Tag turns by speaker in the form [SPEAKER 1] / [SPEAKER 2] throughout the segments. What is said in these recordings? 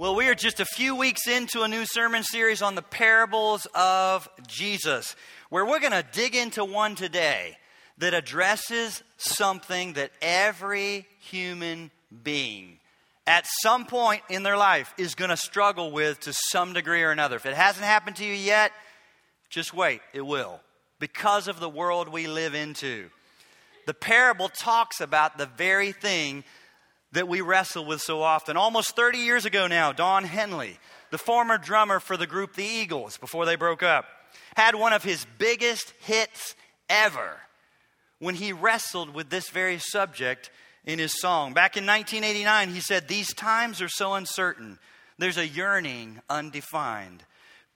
[SPEAKER 1] Well, we are just a few weeks into a new sermon series on the parables of Jesus, where we're going to dig into one today that addresses something that every human being at some point in their life is going to struggle with to some degree or another. If it hasn't happened to you yet, just wait, it will, because of the world we live into. The parable talks about the very thing that we wrestle with so often. Almost 30 years ago now, Don Henley, the former drummer for the group The Eagles before they broke up, had one of his biggest hits ever when he wrestled with this very subject in his song. Back in 1989, he said, These times are so uncertain. There's a yearning undefined.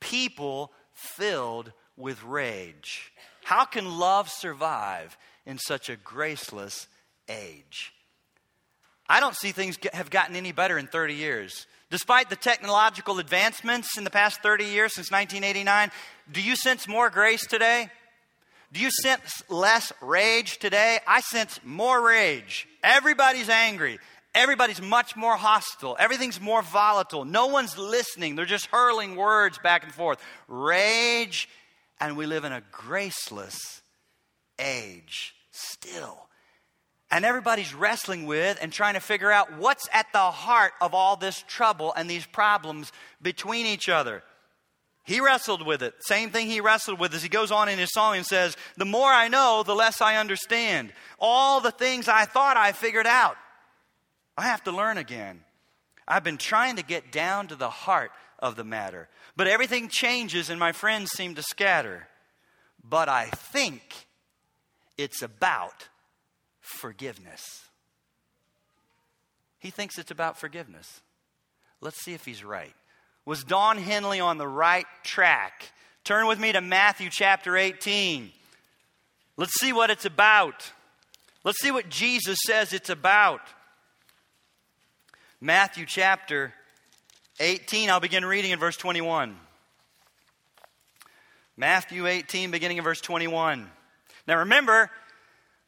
[SPEAKER 1] People filled with rage. How can love survive in such a graceless age? I don't see things get, have gotten any better in 30 years. Despite the technological advancements in the past 30 years since 1989, do you sense more grace today? Do you sense less rage today? I sense more rage. Everybody's angry. Everybody's much more hostile. Everything's more volatile. No one's listening. They're just hurling words back and forth. Rage, and we live in a graceless age still and everybody's wrestling with and trying to figure out what's at the heart of all this trouble and these problems between each other. He wrestled with it. Same thing he wrestled with as he goes on in his song and says, The more I know, the less I understand. All the things I thought I figured out, I have to learn again. I've been trying to get down to the heart of the matter. But everything changes and my friends seem to scatter. But I think it's about forgiveness. He thinks it's about forgiveness. Let's see if he's right. Was Don Henley on the right track? Turn with me to Matthew chapter 18. Let's see what it's about. Let's see what Jesus says it's about. Matthew chapter 18, I'll begin reading in verse 21. Matthew 18, beginning in verse 21. Now remember,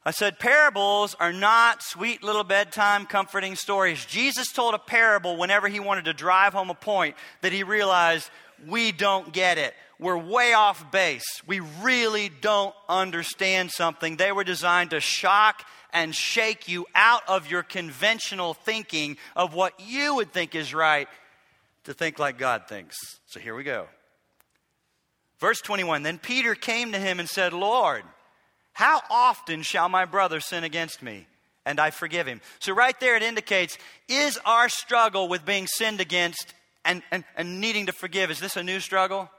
[SPEAKER 1] I said, parables are not sweet little bedtime comforting stories. Jesus told a parable whenever he wanted to drive home a point that he realized we don't get it. We're way off base. We really don't understand something. They were designed to shock and shake you out of your conventional thinking of what you would think is right to think like God thinks. So here we go. Verse 21 Then Peter came to him and said, Lord, how often shall my brother sin against me? And I forgive him. So, right there, it indicates is our struggle with being sinned against and, and, and needing to forgive, is this a new struggle?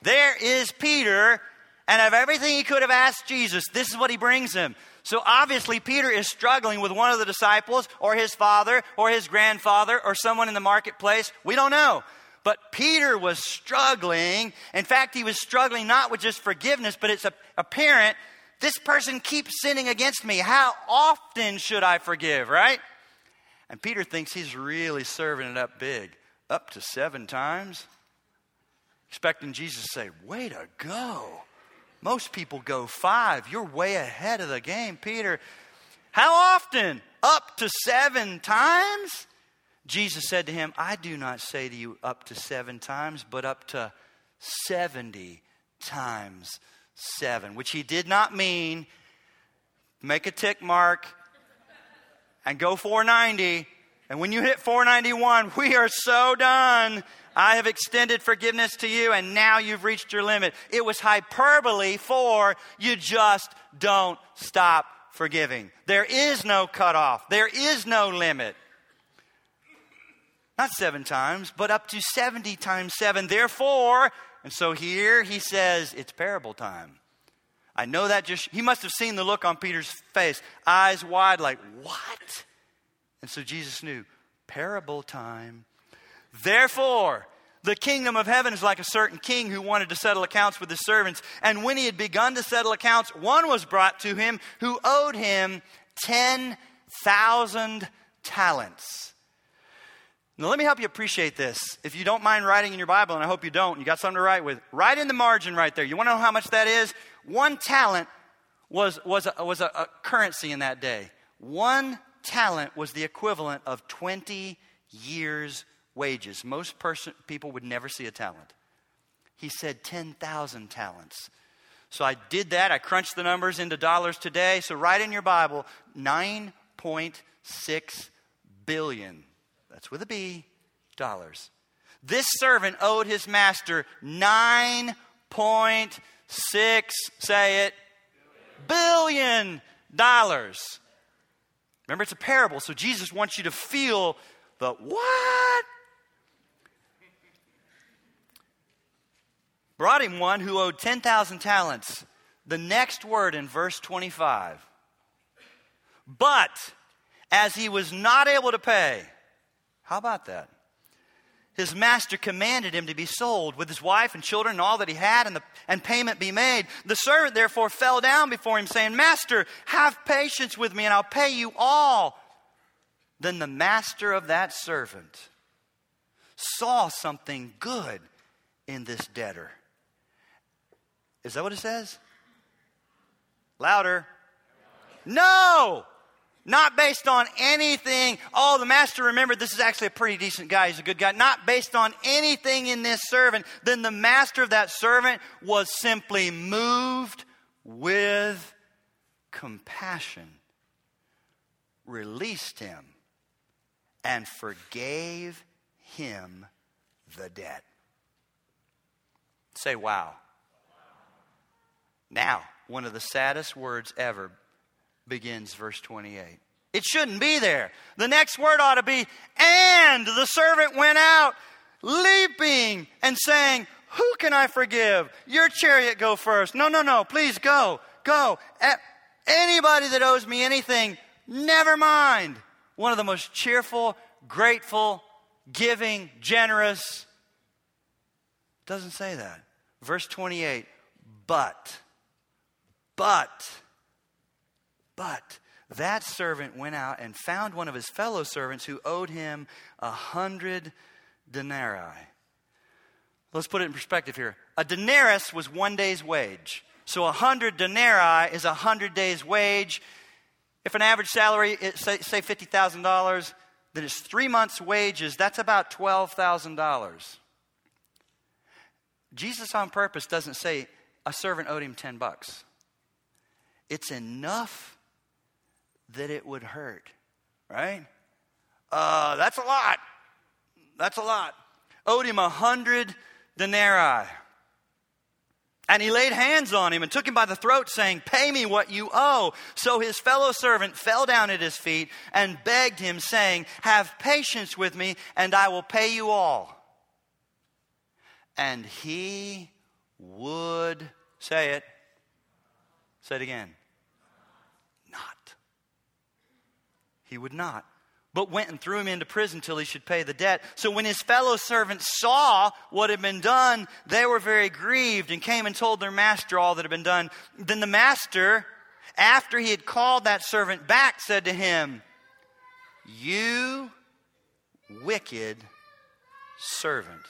[SPEAKER 1] There is Peter, and of everything he could have asked Jesus, this is what he brings him. So obviously, Peter is struggling with one of the disciples, or his father, or his grandfather, or someone in the marketplace. We don't know. But Peter was struggling. In fact, he was struggling not with just forgiveness, but it's apparent this person keeps sinning against me. How often should I forgive, right? And Peter thinks he's really serving it up big, up to seven times. Expecting Jesus to say, Way to go. Most people go five. You're way ahead of the game, Peter. How often? Up to seven times? Jesus said to him, I do not say to you up to seven times, but up to 70 times seven, which he did not mean make a tick mark and go 490. And when you hit 491, we are so done. I have extended forgiveness to you, and now you've reached your limit. It was hyperbole for you just don't stop forgiving. There is no cutoff, there is no limit. Not seven times, but up to 70 times seven. Therefore, and so here he says, it's parable time. I know that just, he must have seen the look on Peter's face, eyes wide, like, what? And so Jesus knew, parable time. Therefore, the kingdom of heaven is like a certain king who wanted to settle accounts with his servants. And when he had begun to settle accounts, one was brought to him who owed him 10,000 talents. Now, let me help you appreciate this. If you don't mind writing in your Bible, and I hope you don't, you got something to write with, write in the margin right there. You want to know how much that is? One talent was, was, a, was a, a currency in that day. One talent was the equivalent of 20 years' wages. Most person, people would never see a talent. He said 10,000 talents. So I did that. I crunched the numbers into dollars today. So write in your Bible 9.6 billion. That's with a B, dollars. This servant owed his master 9.6, say it, billion dollars. Remember, it's a parable, so Jesus wants you to feel the what? Brought him one who owed 10,000 talents. The next word in verse 25. But as he was not able to pay, how about that? his master commanded him to be sold with his wife and children and all that he had and, the, and payment be made. The servant therefore fell down before him, saying, Master, have patience with me and I'll pay you all. Then the master of that servant saw something good in this debtor. Is that what it says? Louder. No! Not based on anything. Oh, the master remembered this is actually a pretty decent guy. He's a good guy. Not based on anything in this servant. Then the master of that servant was simply moved with compassion, released him, and forgave him the debt. Say, wow. Now, one of the saddest words ever begins verse 28. It shouldn't be there. The next word ought to be, and the servant went out leaping and saying, Who can I forgive? Your chariot go first. No, no, no, please go, go. Anybody that owes me anything, never mind. One of the most cheerful, grateful, giving, generous. Doesn't say that. Verse 28 But, but, but that servant went out and found one of his fellow servants who owed him a hundred denarii. Let's put it in perspective here. A denarius was one day's wage. So a hundred denarii is a hundred days' wage. If an average salary is, say, say $50,000, then it's three months' wages. That's about $12,000. Jesus on purpose doesn't say a servant owed him 10 bucks. It's enough that it would hurt, right? Uh, that's a lot. That's a lot. Owed him a hundred denarii. And he laid hands on him and took him by the throat, saying, Pay me what you owe. So his fellow servant fell down at his feet and begged him, saying, Have patience with me, and I will pay you all. And he would, say it, say it again, He would not, but went and threw him into prison till he should pay the debt. So when his fellow servants saw what had been done, they were very grieved and came and told their master all that had been done. Then the master, after he had called that servant back, said to him, You wicked servant.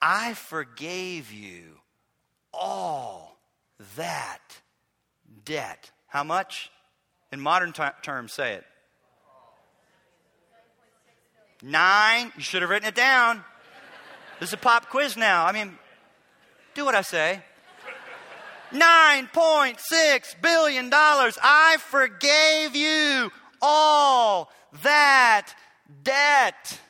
[SPEAKER 1] I forgave you all that debt. How much? In modern t- terms, say it. Nine. You should have written it down. This is a pop quiz now. I mean, do what I say. $9.6 billion. I forgave you all that debt.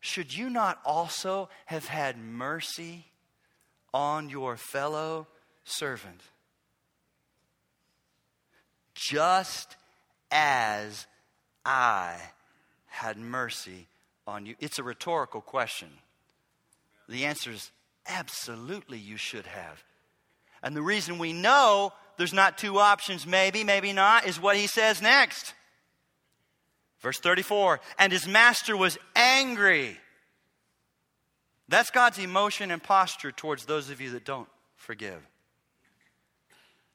[SPEAKER 1] Should you not also have had mercy on your fellow servant? Just as I had mercy on you. It's a rhetorical question. The answer is absolutely you should have. And the reason we know there's not two options, maybe, maybe not, is what he says next. Verse 34 And his master was angry. That's God's emotion and posture towards those of you that don't forgive.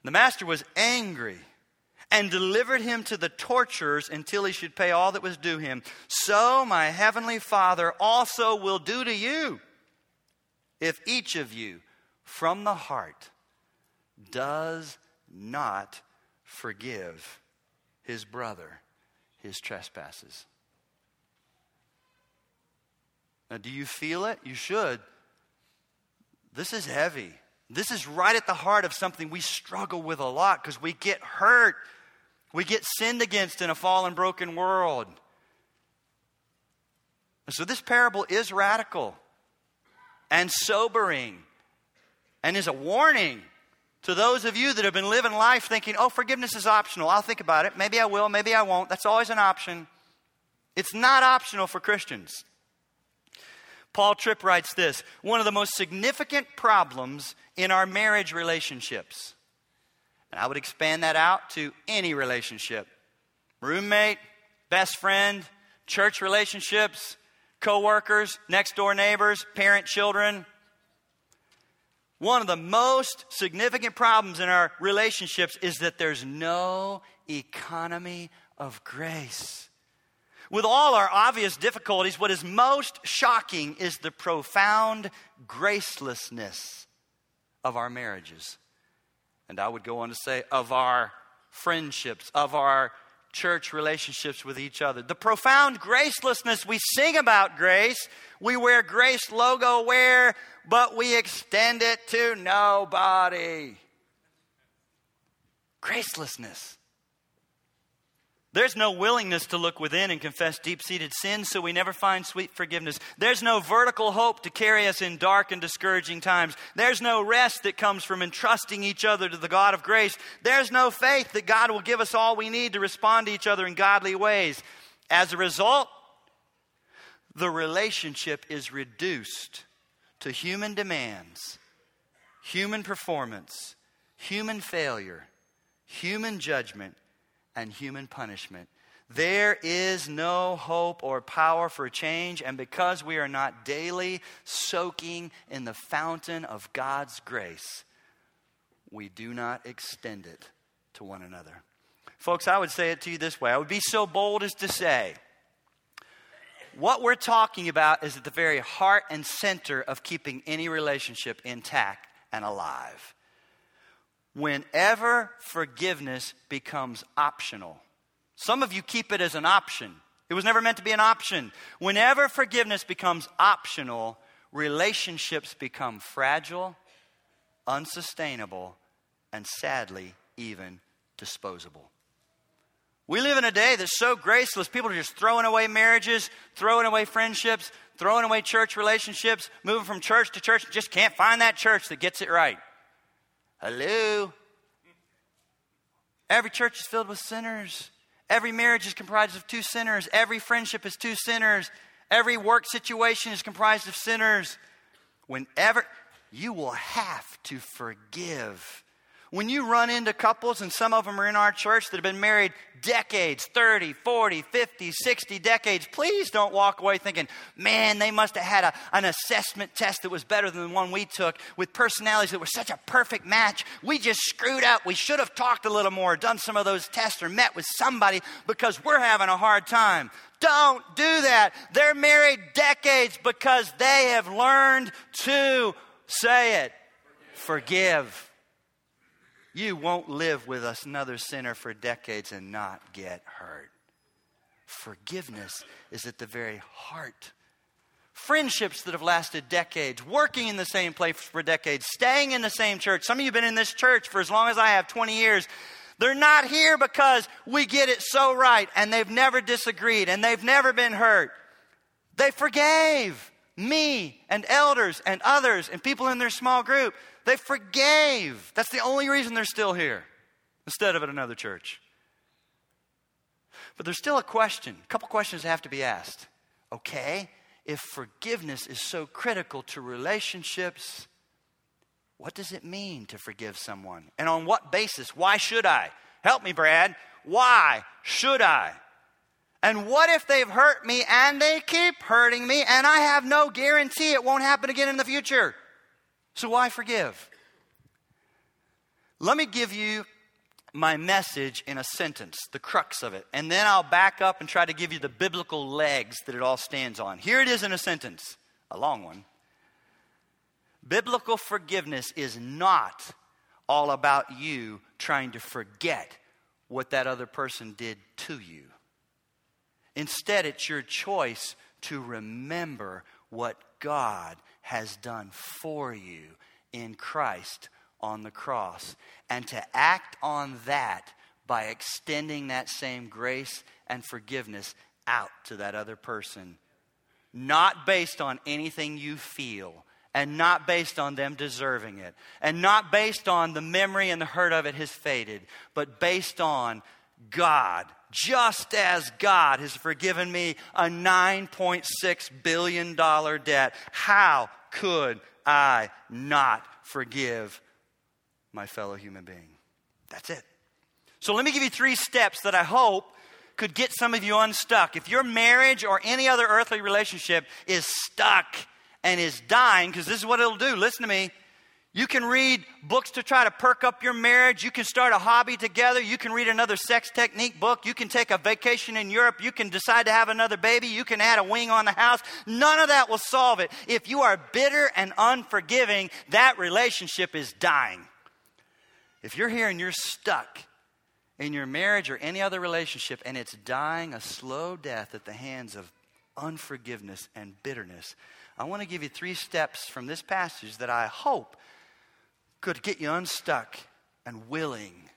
[SPEAKER 1] The master was angry and delivered him to the torturers until he should pay all that was due him. So my heavenly Father also will do to you if each of you from the heart does not forgive his brother his trespasses. Now, do you feel it? You should. This is heavy. This is right at the heart of something we struggle with a lot because we get hurt. We get sinned against in a fallen, broken world. And so, this parable is radical and sobering and is a warning to those of you that have been living life thinking, oh, forgiveness is optional. I'll think about it. Maybe I will, maybe I won't. That's always an option. It's not optional for Christians. Paul Tripp writes this one of the most significant problems in our marriage relationships, and I would expand that out to any relationship roommate, best friend, church relationships, co workers, next door neighbors, parent children. One of the most significant problems in our relationships is that there's no economy of grace. With all our obvious difficulties, what is most shocking is the profound gracelessness of our marriages. And I would go on to say, of our friendships, of our church relationships with each other. The profound gracelessness we sing about grace, we wear grace logo wear, but we extend it to nobody. Gracelessness. There's no willingness to look within and confess deep seated sins, so we never find sweet forgiveness. There's no vertical hope to carry us in dark and discouraging times. There's no rest that comes from entrusting each other to the God of grace. There's no faith that God will give us all we need to respond to each other in godly ways. As a result, the relationship is reduced to human demands, human performance, human failure, human judgment and human punishment. There is no hope or power for change, and because we are not daily soaking in the fountain of God's grace, we do not extend it to one another. Folks, I would say it to you this way I would be so bold as to say, what we're talking about is at the very heart and center of keeping any relationship intact and alive whenever forgiveness becomes optional. Some of you keep it as an option. It was never meant to be an option. Whenever forgiveness becomes optional, relationships become fragile, unsustainable, and sadly, even disposable. We live in a day that's so graceless. People are just throwing away marriages, throwing away friendships, throwing away church relationships, moving from church to church, just can't find that church that gets it right. Hello? Every church is filled with sinners. Every marriage is comprised of two sinners. Every friendship is two sinners. Every work situation is comprised of sinners. Whenever you will have to forgive when you run into couples, and some of them are in our church that have been married decades 30, 40, 50, 60 decades please don't walk away thinking, man, they must have had a, an assessment test that was better than the one we took with personalities that were such a perfect match. We just screwed up. We should have talked a little more, done some of those tests, or met with somebody because we're having a hard time. Don't do that. They're married decades because they have learned to say it. Forgive you won't live with another sinner for decades and not get hurt. Forgiveness is at the very heart. Friendships that have lasted decades, working in the same place for decades, staying in the same church. Some of you have been in this church for as long as I have 20 years. They're not here because we get it so right and they've never disagreed and they've never been hurt. They forgave me and elders and others and people in their small group. They forgave. That's the only reason they're still here instead of at another church. But there's still a question, a couple questions have to be asked. Okay, if forgiveness is so critical to relationships, what does it mean to forgive someone? And on what basis? Why should I? Help me, Brad. Why should I? And what if they've hurt me and they keep hurting me and I have no guarantee it won't happen again in the future? So why forgive? Let me give you my message in a sentence, the crux of it, and then I'll back up and try to give you the biblical legs that it all stands on. Here it is in a sentence, a long one. Biblical forgiveness is not all about you trying to forget what that other person did to you. Instead, it's your choice to remember what God has done for you in Christ on the cross and to act on that by extending that same grace and forgiveness out to that other person. Not based on anything you feel, and not based on them deserving it, and not based on the memory and the hurt of it has faded, but based on God, just as God has forgiven me a $9.6 billion debt. How could I not forgive my fellow human being? That's it. So let me give you three steps that I hope could get some of you unstuck. If your marriage or any other earthly relationship is stuck and is dying, because this is what it'll do, listen to me. You can read books to try to perk up your marriage. You can start a hobby together. You can read another sex technique book. You can take a vacation in Europe. You can decide to have another baby. You can add a wing on the house. None of that will solve it. If you are bitter and unforgiving, that relationship is dying. If you're here and you're stuck in your marriage or any other relationship and it's dying a slow death at the hands of unforgiveness and bitterness, I want to give you three steps from this passage that I hope could get you unstuck and willing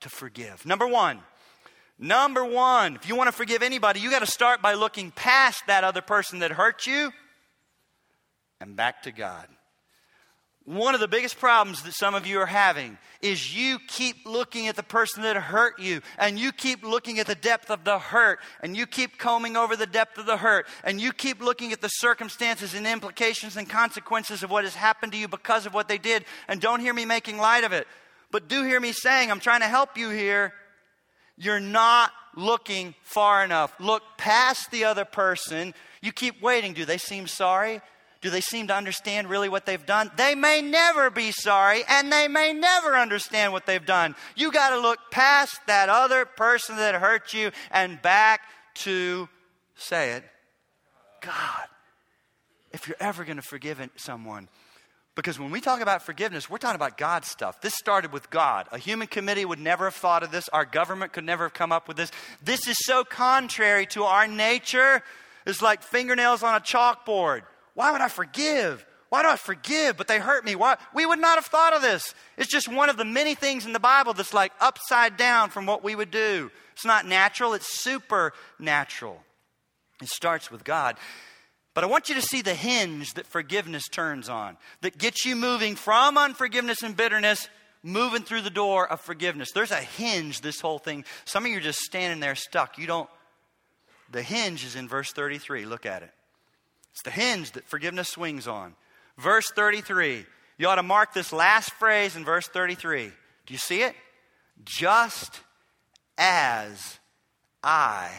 [SPEAKER 1] to forgive. Number one, number one, if you want to forgive anybody, you got to start by looking past that other person that hurt you and back to God. One of the biggest problems that some of you are having is you keep looking at the person that hurt you, and you keep looking at the depth of the hurt, and you keep combing over the depth of the hurt, and you keep looking at the circumstances and implications and consequences of what has happened to you because of what they did. And don't hear me making light of it, but do hear me saying, I'm trying to help you here. You're not looking far enough. Look past the other person. You keep waiting. Do they seem sorry? Do they seem to understand really what they've done? They may never be sorry and they may never understand what they've done. You got to look past that other person that hurt you and back to, say it, God. If you're ever going to forgive someone, because when we talk about forgiveness, we're talking about God stuff. This started with God. A human committee would never have thought of this. Our government could never have come up with this. This is so contrary to our nature. It's like fingernails on a chalkboard. Why would I forgive? Why do I forgive? But they hurt me. Why? We would not have thought of this. It's just one of the many things in the Bible that's like upside down from what we would do. It's not natural, it's supernatural. It starts with God. But I want you to see the hinge that forgiveness turns on, that gets you moving from unforgiveness and bitterness, moving through the door of forgiveness. There's a hinge, this whole thing. Some of you are just standing there stuck. You don't. The hinge is in verse 33. Look at it. It's the hinge that forgiveness swings on. Verse 33. You ought to mark this last phrase in verse 33. Do you see it? Just as I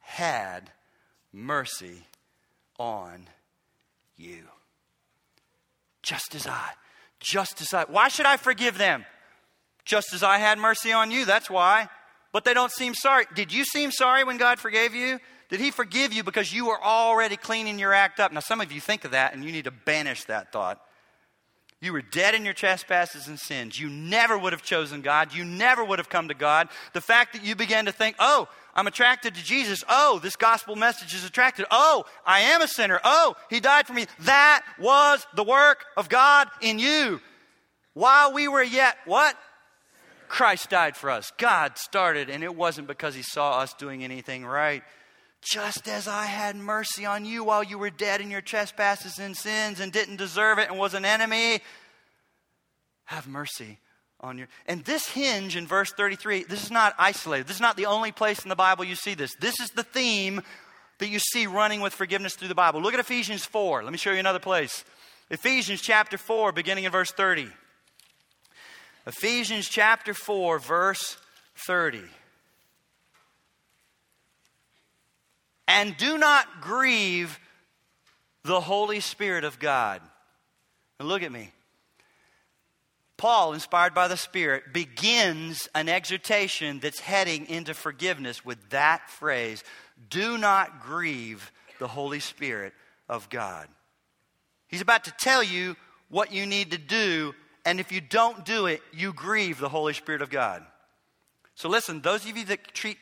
[SPEAKER 1] had mercy on you. Just as I. Just as I. Why should I forgive them? Just as I had mercy on you. That's why. But they don't seem sorry. Did you seem sorry when God forgave you? Did he forgive you because you were already cleaning your act up? Now, some of you think of that and you need to banish that thought. You were dead in your trespasses and sins. You never would have chosen God. You never would have come to God. The fact that you began to think, oh, I'm attracted to Jesus. Oh, this gospel message is attracted. Oh, I am a sinner. Oh, he died for me. That was the work of God in you. While we were yet what? Christ died for us. God started, and it wasn't because he saw us doing anything right just as I had mercy on you while you were dead in your trespasses and sins and didn't deserve it and was an enemy, have mercy on your. And this hinge in verse 33, this is not isolated. This is not the only place in the Bible you see this. This is the theme that you see running with forgiveness through the Bible. Look at Ephesians 4. Let me show you another place. Ephesians chapter 4, beginning in verse 30. Ephesians chapter 4, verse 30. And do not grieve the Holy Spirit of God. And look at me. Paul, inspired by the Spirit, begins an exhortation that's heading into forgiveness with that phrase do not grieve the Holy Spirit of God. He's about to tell you what you need to do, and if you don't do it, you grieve the Holy Spirit of God. So listen, those of you that treat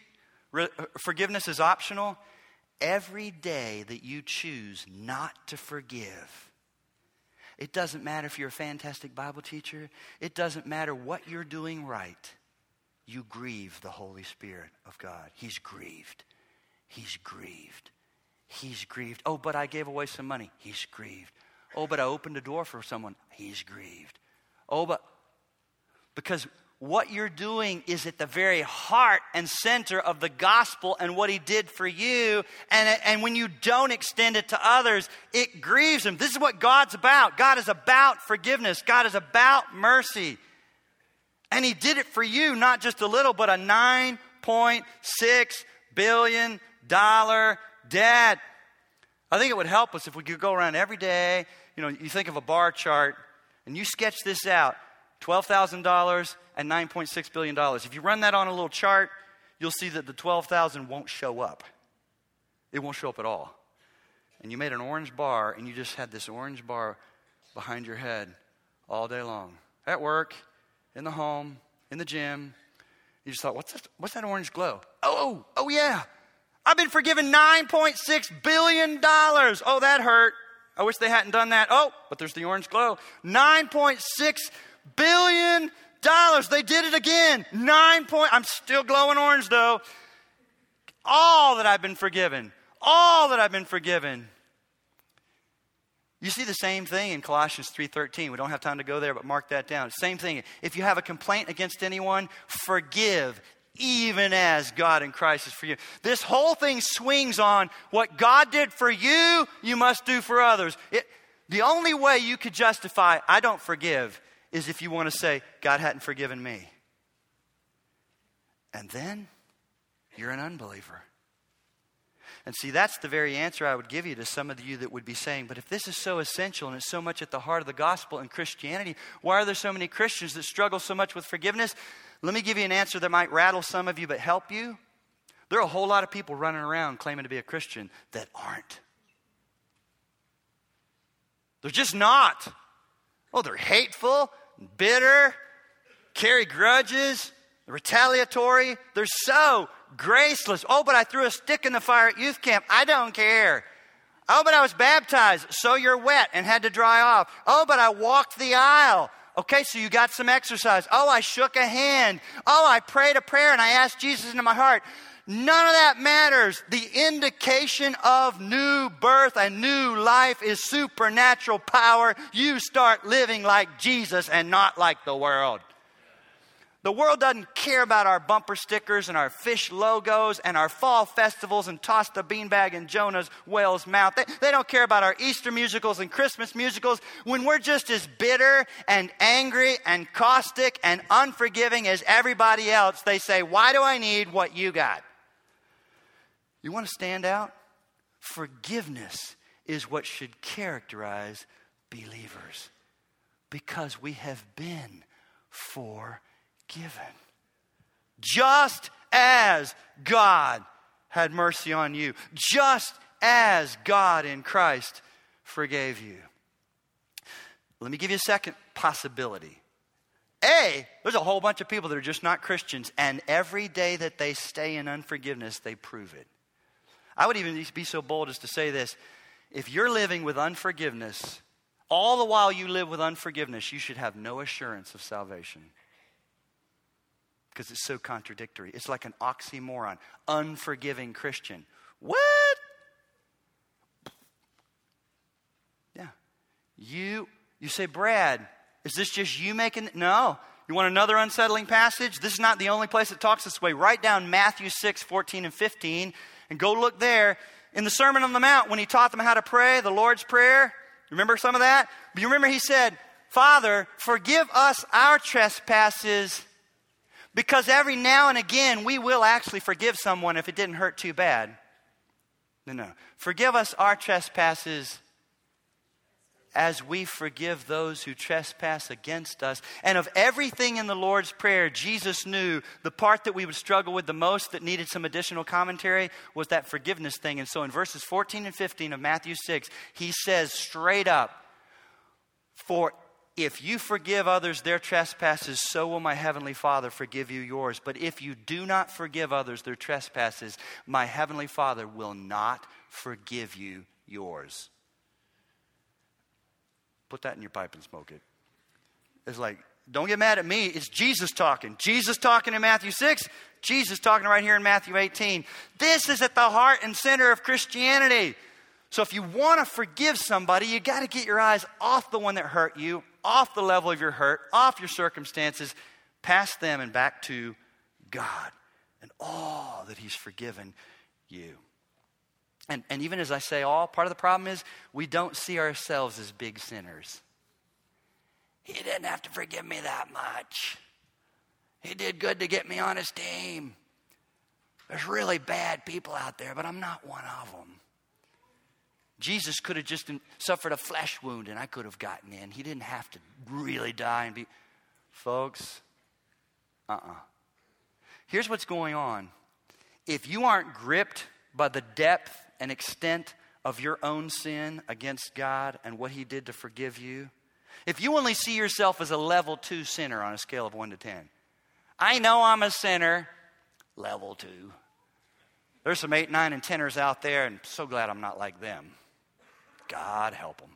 [SPEAKER 1] forgiveness as optional. Every day that you choose not to forgive, it doesn't matter if you're a fantastic Bible teacher, it doesn't matter what you're doing right. You grieve the Holy Spirit of God. He's grieved. He's grieved. He's grieved. Oh, but I gave away some money. He's grieved. Oh, but I opened a door for someone. He's grieved. Oh, but because what you're doing is at the very heart and center of the gospel and what he did for you. And, and when you don't extend it to others, it grieves him. This is what God's about. God is about forgiveness, God is about mercy. And he did it for you, not just a little, but a $9.6 billion debt. I think it would help us if we could go around every day. You know, you think of a bar chart and you sketch this out $12,000 and $9.6 billion. If you run that on a little chart, you'll see that the 12,000 won't show up. It won't show up at all. And you made an orange bar and you just had this orange bar behind your head all day long. At work, in the home, in the gym. You just thought, what's, this, what's that orange glow? Oh, oh, oh yeah. I've been forgiven $9.6 billion. Oh, that hurt. I wish they hadn't done that. Oh, but there's the orange glow. $9.6 billion dollars. They did it again. Nine point. I'm still glowing orange though. All that I've been forgiven. All that I've been forgiven. You see the same thing in Colossians 3:13. We don't have time to go there, but mark that down. Same thing. If you have a complaint against anyone, forgive even as God in Christ is for you. This whole thing swings on what God did for you, you must do for others. It, the only way you could justify, I don't forgive, is if you want to say, God hadn't forgiven me. And then you're an unbeliever. And see, that's the very answer I would give you to some of you that would be saying, but if this is so essential and it's so much at the heart of the gospel and Christianity, why are there so many Christians that struggle so much with forgiveness? Let me give you an answer that might rattle some of you but help you. There are a whole lot of people running around claiming to be a Christian that aren't. They're just not. Oh, they're hateful bitter, carry grudges, retaliatory. They're so graceless. Oh, but I threw a stick in the fire at youth camp. I don't care. Oh, but I was baptized, so you're wet and had to dry off. Oh, but I walked the aisle. Okay, so you got some exercise. Oh, I shook a hand. Oh, I prayed a prayer and I asked Jesus into my heart. None of that matters. The indication of new birth and new life is supernatural power. You start living like Jesus and not like the world. The world doesn't care about our bumper stickers and our fish logos and our fall festivals and toss the beanbag in Jonah's whale's mouth. They, they, don't care about our Easter musicals and Christmas musicals. When we're just as bitter and angry and caustic and unforgiving as everybody else, they say, Why do I need what you got? You want to stand out? Forgiveness is what should characterize believers because we have been forgiven. Just as God had mercy on you, just as God in Christ forgave you. Let me give you a second possibility. A, there's a whole bunch of people that are just not Christians, and every day that they stay in unforgiveness, they prove it. I would even be so bold as to say this if you're living with unforgiveness, all the while you live with unforgiveness, you should have no assurance of salvation. Because it's so contradictory. It's like an oxymoron. Unforgiving Christian. What? Yeah. You you say, Brad, is this just you making no. You want another unsettling passage? This is not the only place it talks this way. Write down Matthew 6, 14 and 15 and go look there. In the Sermon on the Mount, when he taught them how to pray, the Lord's Prayer, remember some of that? But you remember he said, Father, forgive us our trespasses because every now and again we will actually forgive someone if it didn't hurt too bad. No, no. Forgive us our trespasses as we forgive those who trespass against us. And of everything in the Lord's Prayer, Jesus knew the part that we would struggle with the most that needed some additional commentary was that forgiveness thing. And so in verses 14 and 15 of Matthew 6, he says straight up, For if you forgive others their trespasses, so will my heavenly Father forgive you yours. But if you do not forgive others their trespasses, my heavenly Father will not forgive you yours. Put that in your pipe and smoke it. It's like, don't get mad at me. It's Jesus talking. Jesus talking in Matthew 6, Jesus talking right here in Matthew 18. This is at the heart and center of Christianity. So if you want to forgive somebody, you got to get your eyes off the one that hurt you, off the level of your hurt, off your circumstances, past them and back to God and all that He's forgiven you. And, and even as I say all, part of the problem is we don't see ourselves as big sinners. He didn't have to forgive me that much. He did good to get me on his team. There's really bad people out there, but I'm not one of them. Jesus could have just suffered a flesh wound and I could have gotten in. He didn't have to really die and be. Folks, uh uh-uh. uh Here's what's going on. If you aren't gripped by the depth and extent of your own sin against God and what He did to forgive you, if you only see yourself as a level two sinner on a scale of one to 10, I know I'm a sinner, level two. There's some eight, nine, and teners out there, and so glad I'm not like them. God help them.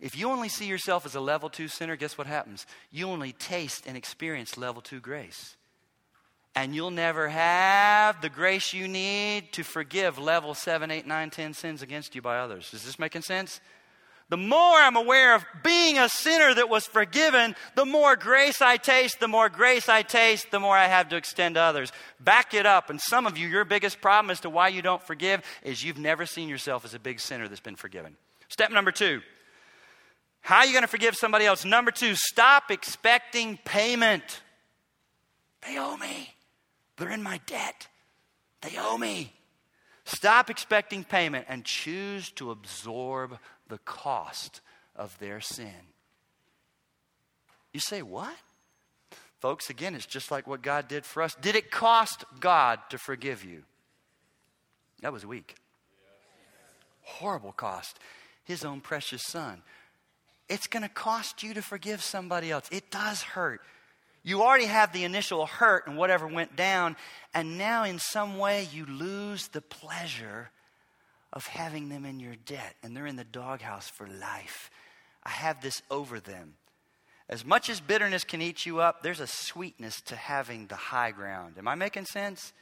[SPEAKER 1] If you only see yourself as a level two sinner, guess what happens? You only taste and experience level two grace. And you'll never have the grace you need to forgive level seven, eight, nine, ten sins against you by others. Is this making sense? the more I'm aware of being a sinner that was forgiven, the more grace I taste, the more grace I taste, the more I have to extend to others. Back it up. And some of you, your biggest problem as to why you don't forgive is you've never seen yourself as a big sinner that's been forgiven. Step number two how are you going to forgive somebody else? Number two, stop expecting payment. They owe me, they're in my debt. They owe me. Stop expecting payment and choose to absorb the cost of their sin. You say, what? Folks, again, it's just like what God did for us. Did it cost God to forgive you? That was weak. Horrible cost. His own precious son. It's going to cost you to forgive somebody else. It does hurt. You already have the initial hurt and whatever went down, and now in some way you lose the pleasure of having them in your debt and they're in the doghouse for life. I have this over them. As much as bitterness can eat you up, there's a sweetness to having the high ground. Am I making sense?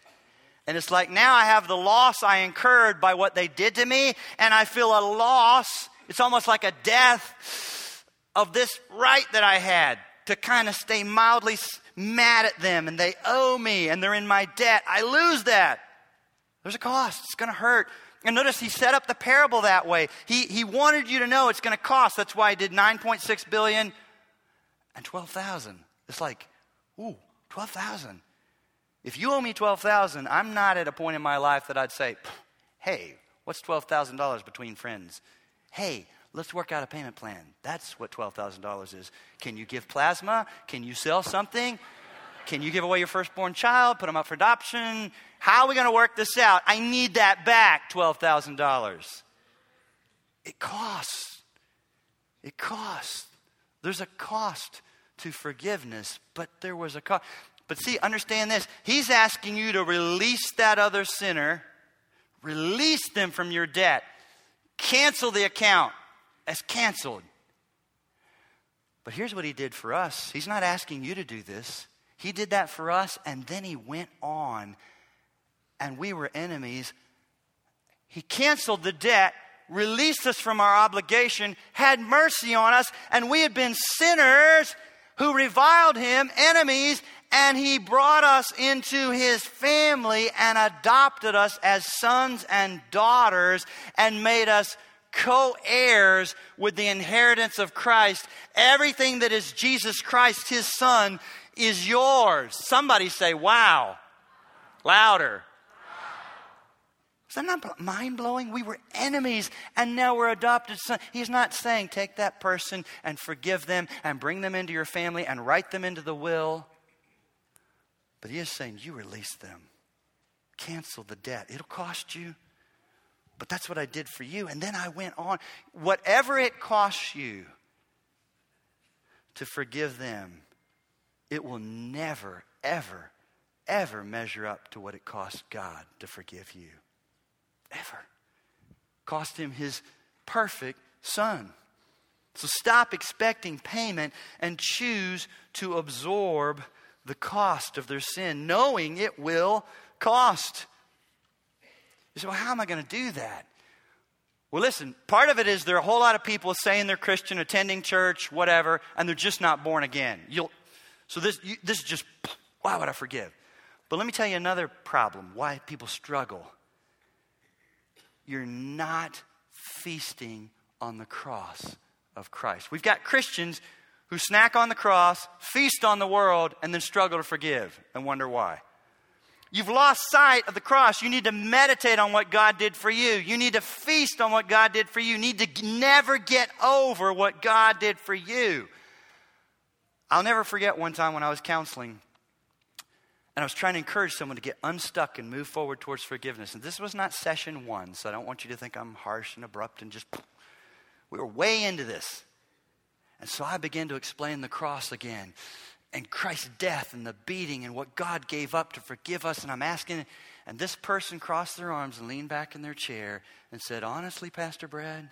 [SPEAKER 1] And it's like now I have the loss I incurred by what they did to me, and I feel a loss. It's almost like a death of this right that I had to kind of stay mildly mad at them, and they owe me, and they're in my debt. I lose that. There's a cost. It's going to hurt. And notice he set up the parable that way. He, he wanted you to know it's going to cost. That's why he did 9.6 billion and 12,000. It's like, ooh, 12,000. If you owe me 12,000, I'm not at a point in my life that I'd say, hey, what's $12,000 between friends? Hey, let's work out a payment plan. That's what $12,000 is. Can you give plasma? Can you sell something? Can you give away your firstborn child, put them up for adoption? How are we going to work this out? I need that back, $12,000. It costs. It costs. There's a cost to forgiveness, but there was a cost. But see, understand this. He's asking you to release that other sinner, release them from your debt, cancel the account as canceled. But here's what he did for us. He's not asking you to do this. He did that for us, and then he went on, and we were enemies. He canceled the debt, released us from our obligation, had mercy on us, and we had been sinners who reviled him, enemies, and he brought us into his family and adopted us as sons and daughters and made us co heirs with the inheritance of Christ. Everything that is Jesus Christ, his son, is yours. Somebody say, wow. Louder. Is that not mind blowing? We were enemies and now we're adopted sons. He's not saying take that person and forgive them and bring them into your family and write them into the will. But he is saying you release them, cancel the debt. It'll cost you, but that's what I did for you. And then I went on. Whatever it costs you, to forgive them, it will never, ever, ever measure up to what it cost God to forgive you. Ever. Cost him his perfect son. So stop expecting payment and choose to absorb the cost of their sin, knowing it will cost. You say, well, how am I going to do that? Well, listen, part of it is there are a whole lot of people saying they're Christian, attending church, whatever, and they're just not born again. You'll, so this, you, this is just, why would I forgive? But let me tell you another problem why people struggle. You're not feasting on the cross of Christ. We've got Christians who snack on the cross, feast on the world, and then struggle to forgive and wonder why. You've lost sight of the cross. You need to meditate on what God did for you. You need to feast on what God did for you. You need to never get over what God did for you. I'll never forget one time when I was counseling and I was trying to encourage someone to get unstuck and move forward towards forgiveness. And this was not session one, so I don't want you to think I'm harsh and abrupt and just. We were way into this. And so I began to explain the cross again and Christ's death and the beating and what God gave up to forgive us. And I'm asking, and this person crossed their arms and leaned back in their chair and said, Honestly, Pastor Brad,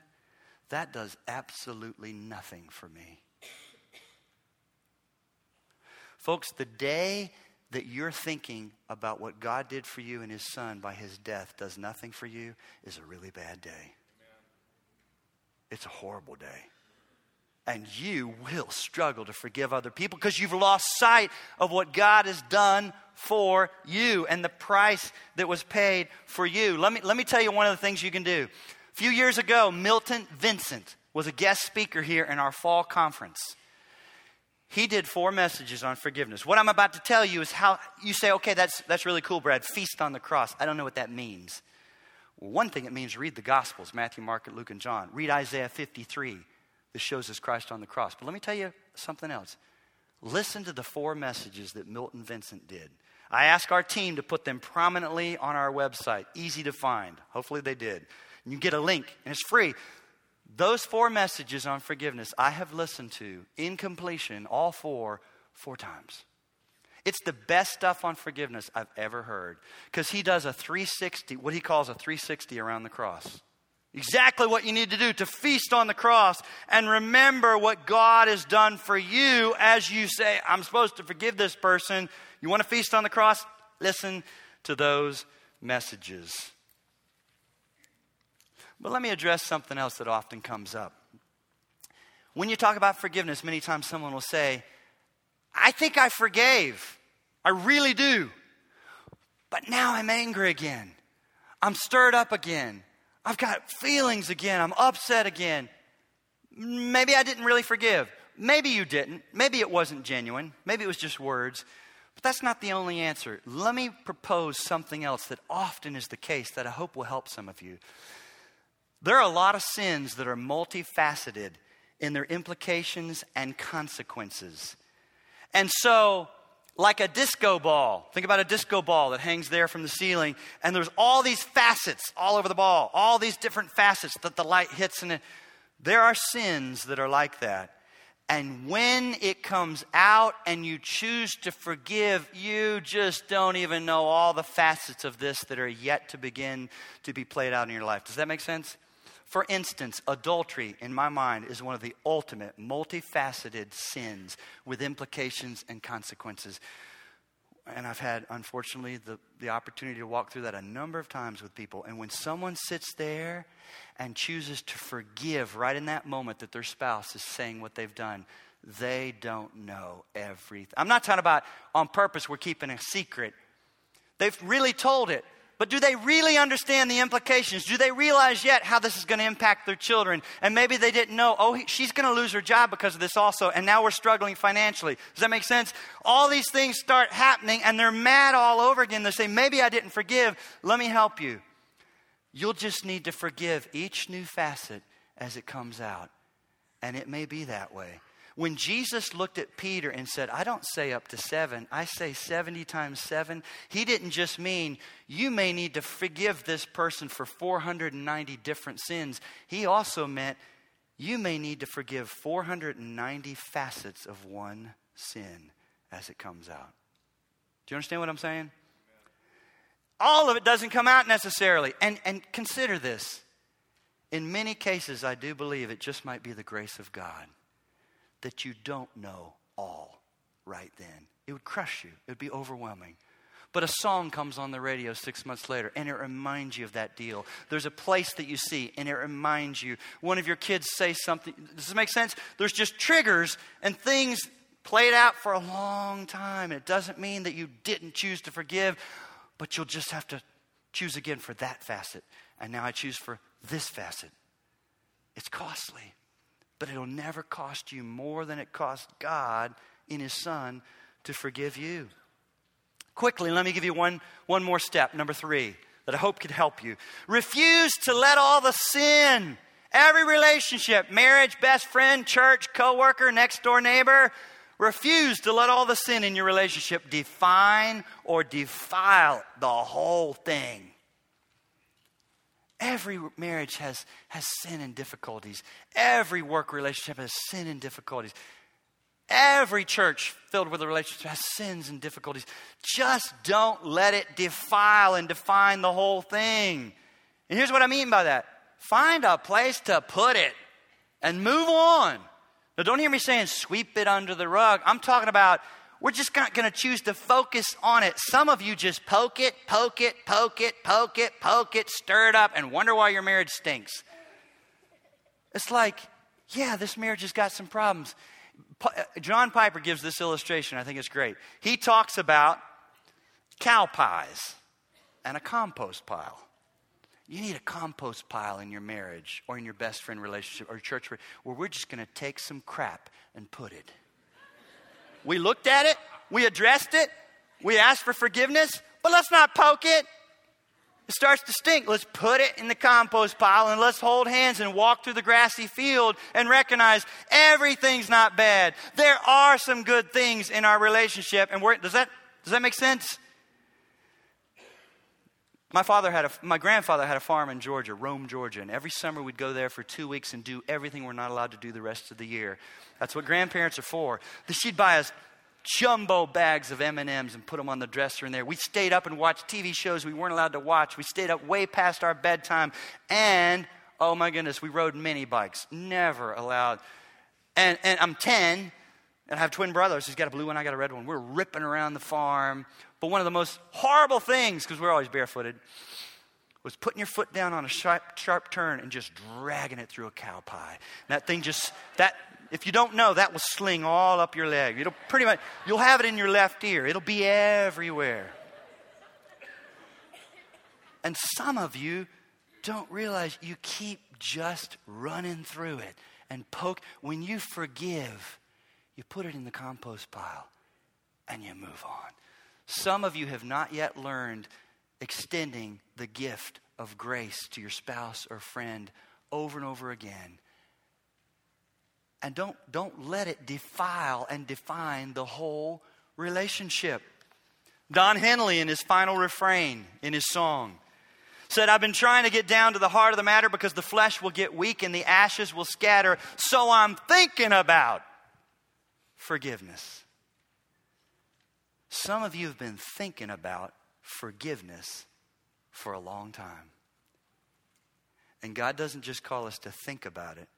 [SPEAKER 1] that does absolutely nothing for me. Folks, the day that you're thinking about what God did for you and His Son by His death does nothing for you is a really bad day. It's a horrible day and you will struggle to forgive other people because you've lost sight of what God has done for you and the price that was paid for you. Let me, let me tell you one of the things you can do. A few years ago, Milton Vincent was a guest speaker here in our fall conference. He did four messages on forgiveness. What I'm about to tell you is how you say, okay, that's, that's really cool, Brad. Feast on the cross. I don't know what that means. One thing it means read the Gospels Matthew, Mark, Luke, and John. Read Isaiah 53 this shows us Christ on the cross. But let me tell you something else. Listen to the four messages that Milton Vincent did. I asked our team to put them prominently on our website, easy to find. Hopefully they did. And you get a link, and it's free. Those four messages on forgiveness I have listened to in completion, all four, four times. It's the best stuff on forgiveness I've ever heard because he does a 360, what he calls a 360 around the cross. Exactly what you need to do to feast on the cross and remember what God has done for you as you say, I'm supposed to forgive this person. You want to feast on the cross? Listen to those messages. But let me address something else that often comes up. When you talk about forgiveness, many times someone will say, I think I forgave. I really do. But now I'm angry again. I'm stirred up again. I've got feelings again. I'm upset again. Maybe I didn't really forgive. Maybe you didn't. Maybe it wasn't genuine. Maybe it was just words. But that's not the only answer. Let me propose something else that often is the case that I hope will help some of you. There are a lot of sins that are multifaceted in their implications and consequences. And so like a disco ball. Think about a disco ball that hangs there from the ceiling, and there's all these facets all over the ball, all these different facets that the light hits in it. There are sins that are like that. And when it comes out and you choose to forgive, you just don't even know all the facets of this that are yet to begin to be played out in your life. Does that make sense? For instance, adultery, in my mind, is one of the ultimate, multifaceted sins with implications and consequences. And I've had, unfortunately, the, the opportunity to walk through that a number of times with people. And when someone sits there and chooses to forgive right in that moment that their spouse is saying what they've done, they don't know everything. I'm not talking about on purpose, we're keeping a secret. They've really told it. But do they really understand the implications? Do they realize yet how this is going to impact their children? And maybe they didn't know, oh, she's going to lose her job because of this also, and now we're struggling financially. Does that make sense? All these things start happening, and they're mad all over again. They say, maybe I didn't forgive. Let me help you. You'll just need to forgive each new facet as it comes out. And it may be that way. When Jesus looked at Peter and said, I don't say up to seven, I say 70 times seven, he didn't just mean you may need to forgive this person for 490 different sins. He also meant you may need to forgive 490 facets of one sin as it comes out. Do you understand what I'm saying? All of it doesn't come out necessarily. And, and consider this. In many cases, I do believe it just might be the grace of God that you don't know all right then. It would crush you, it would be overwhelming. But a song comes on the radio six months later and it reminds you of that deal. There's a place that you see and it reminds you. One of your kids say something. Does this make sense? There's just triggers and things played out for a long time. It doesn't mean that you didn't choose to forgive, but you'll just have to choose again for that facet. And now I choose for this facet. It's costly, but it'll never cost you more than it cost God in His Son to forgive you. Quickly, let me give you one, one more step, number three, that I hope could help you. Refuse to let all the sin, every relationship, marriage, best friend, church, coworker, next door neighbor, refuse to let all the sin in your relationship define or defile the whole thing. Every marriage has, has sin and difficulties. Every work relationship has sin and difficulties. Every church filled with a relationship has sins and difficulties. Just don't let it defile and define the whole thing. And here's what I mean by that find a place to put it and move on. Now, don't hear me saying sweep it under the rug. I'm talking about we're just not going to choose to focus on it. Some of you just poke it, poke it, poke it, poke it, poke it, stir it up, and wonder why your marriage stinks. It's like, yeah, this marriage has got some problems. Uh, John Piper gives this illustration. I think it's great. He talks about cow pies and a compost pile. You need a compost pile in your marriage or in your best friend relationship or church where we're just going to take some crap and put it. We looked at it, we addressed it, we asked for forgiveness, but let's not poke it. It starts to stink. Let's put it in the compost pile and let's hold hands and walk through the grassy field and recognize everything's not bad. There are some good things in our relationship. And does that, does that make sense? My father had a, my grandfather had a farm in Georgia, Rome, Georgia, and every summer we'd go there for two weeks and do everything we're not allowed to do the rest of the year. That's what grandparents are for. She'd buy us jumbo bags of M&Ms and put them on the dresser in there. We stayed up and watched TV shows we weren't allowed to watch. We stayed up way past our bedtime. And, oh my goodness, we rode mini bikes. Never allowed. And, and I'm 10, and I have twin brothers. He's got a blue one, I got a red one. We're ripping around the farm. But one of the most horrible things, because we're always barefooted, was putting your foot down on a sharp, sharp turn and just dragging it through a cow pie. And that thing just, that, if you don't know, that will sling all up your leg. It'll pretty much, you'll have it in your left ear. It'll be everywhere. And some of you don't realize you keep just running through it and poke. When you forgive, you put it in the compost pile and you move on. Some of you have not yet learned extending the gift of grace to your spouse or friend over and over again and don't, don't let it defile and define the whole relationship. Don Henley, in his final refrain in his song, said, I've been trying to get down to the heart of the matter because the flesh will get weak and the ashes will scatter, so I'm thinking about forgiveness. Some of you have been thinking about forgiveness for a long time. And God doesn't just call us to think about it,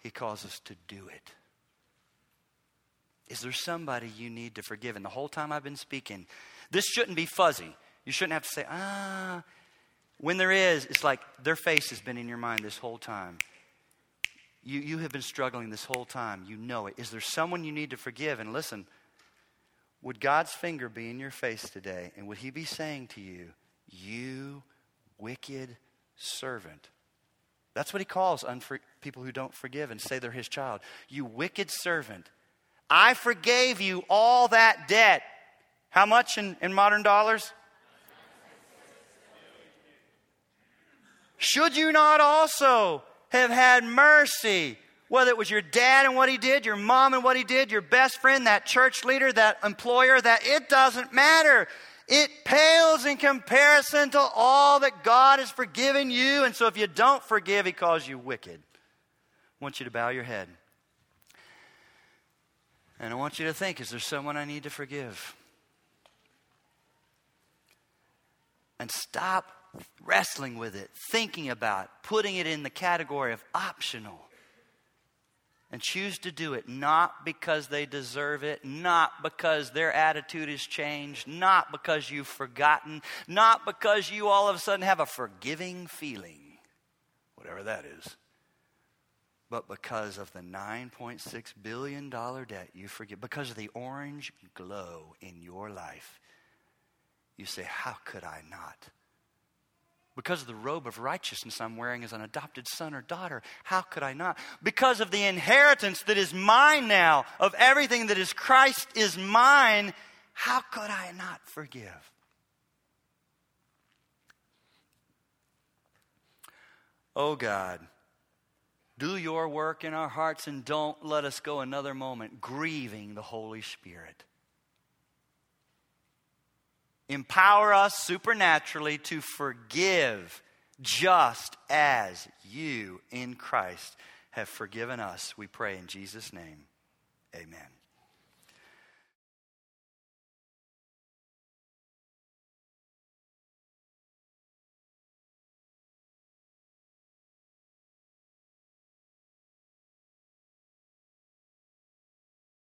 [SPEAKER 1] he calls us to do it. Is there somebody you need to forgive? And the whole time I've been speaking, this shouldn't be fuzzy. You shouldn't have to say, ah. When there is, it's like their face has been in your mind this whole time. You, you have been struggling this whole time. You know it. Is there someone you need to forgive? And listen, would God's finger be in your face today? And would He be saying to you, You wicked servant? That's what he calls unfor- people who don't forgive and say they're his child. You wicked servant. I forgave you all that debt. How much in, in modern dollars? Should you not also have had mercy? Whether it was your dad and what he did, your mom and what he did, your best friend, that church leader, that employer, that it doesn't matter. It pales in comparison to all that God has forgiven you. And so if you don't forgive, He calls you wicked. I want you to bow your head. And I want you to think is there someone I need to forgive? And stop wrestling with it, thinking about, putting it in the category of optional. And choose to do it not because they deserve it, not because their attitude has changed, not because you've forgotten, not because you all of a sudden have a forgiving feeling, whatever that is but because of the $9.6 billion debt you forgive, because of the orange glow in your life, you say, How could I not? Because of the robe of righteousness I'm wearing as an adopted son or daughter, how could I not? Because of the inheritance that is mine now, of everything that is Christ is mine, how could I not forgive? Oh God do your work in our hearts and don't let us go another moment grieving the Holy Spirit. Empower us supernaturally to forgive just as you in Christ have forgiven us. We pray in Jesus' name. Amen.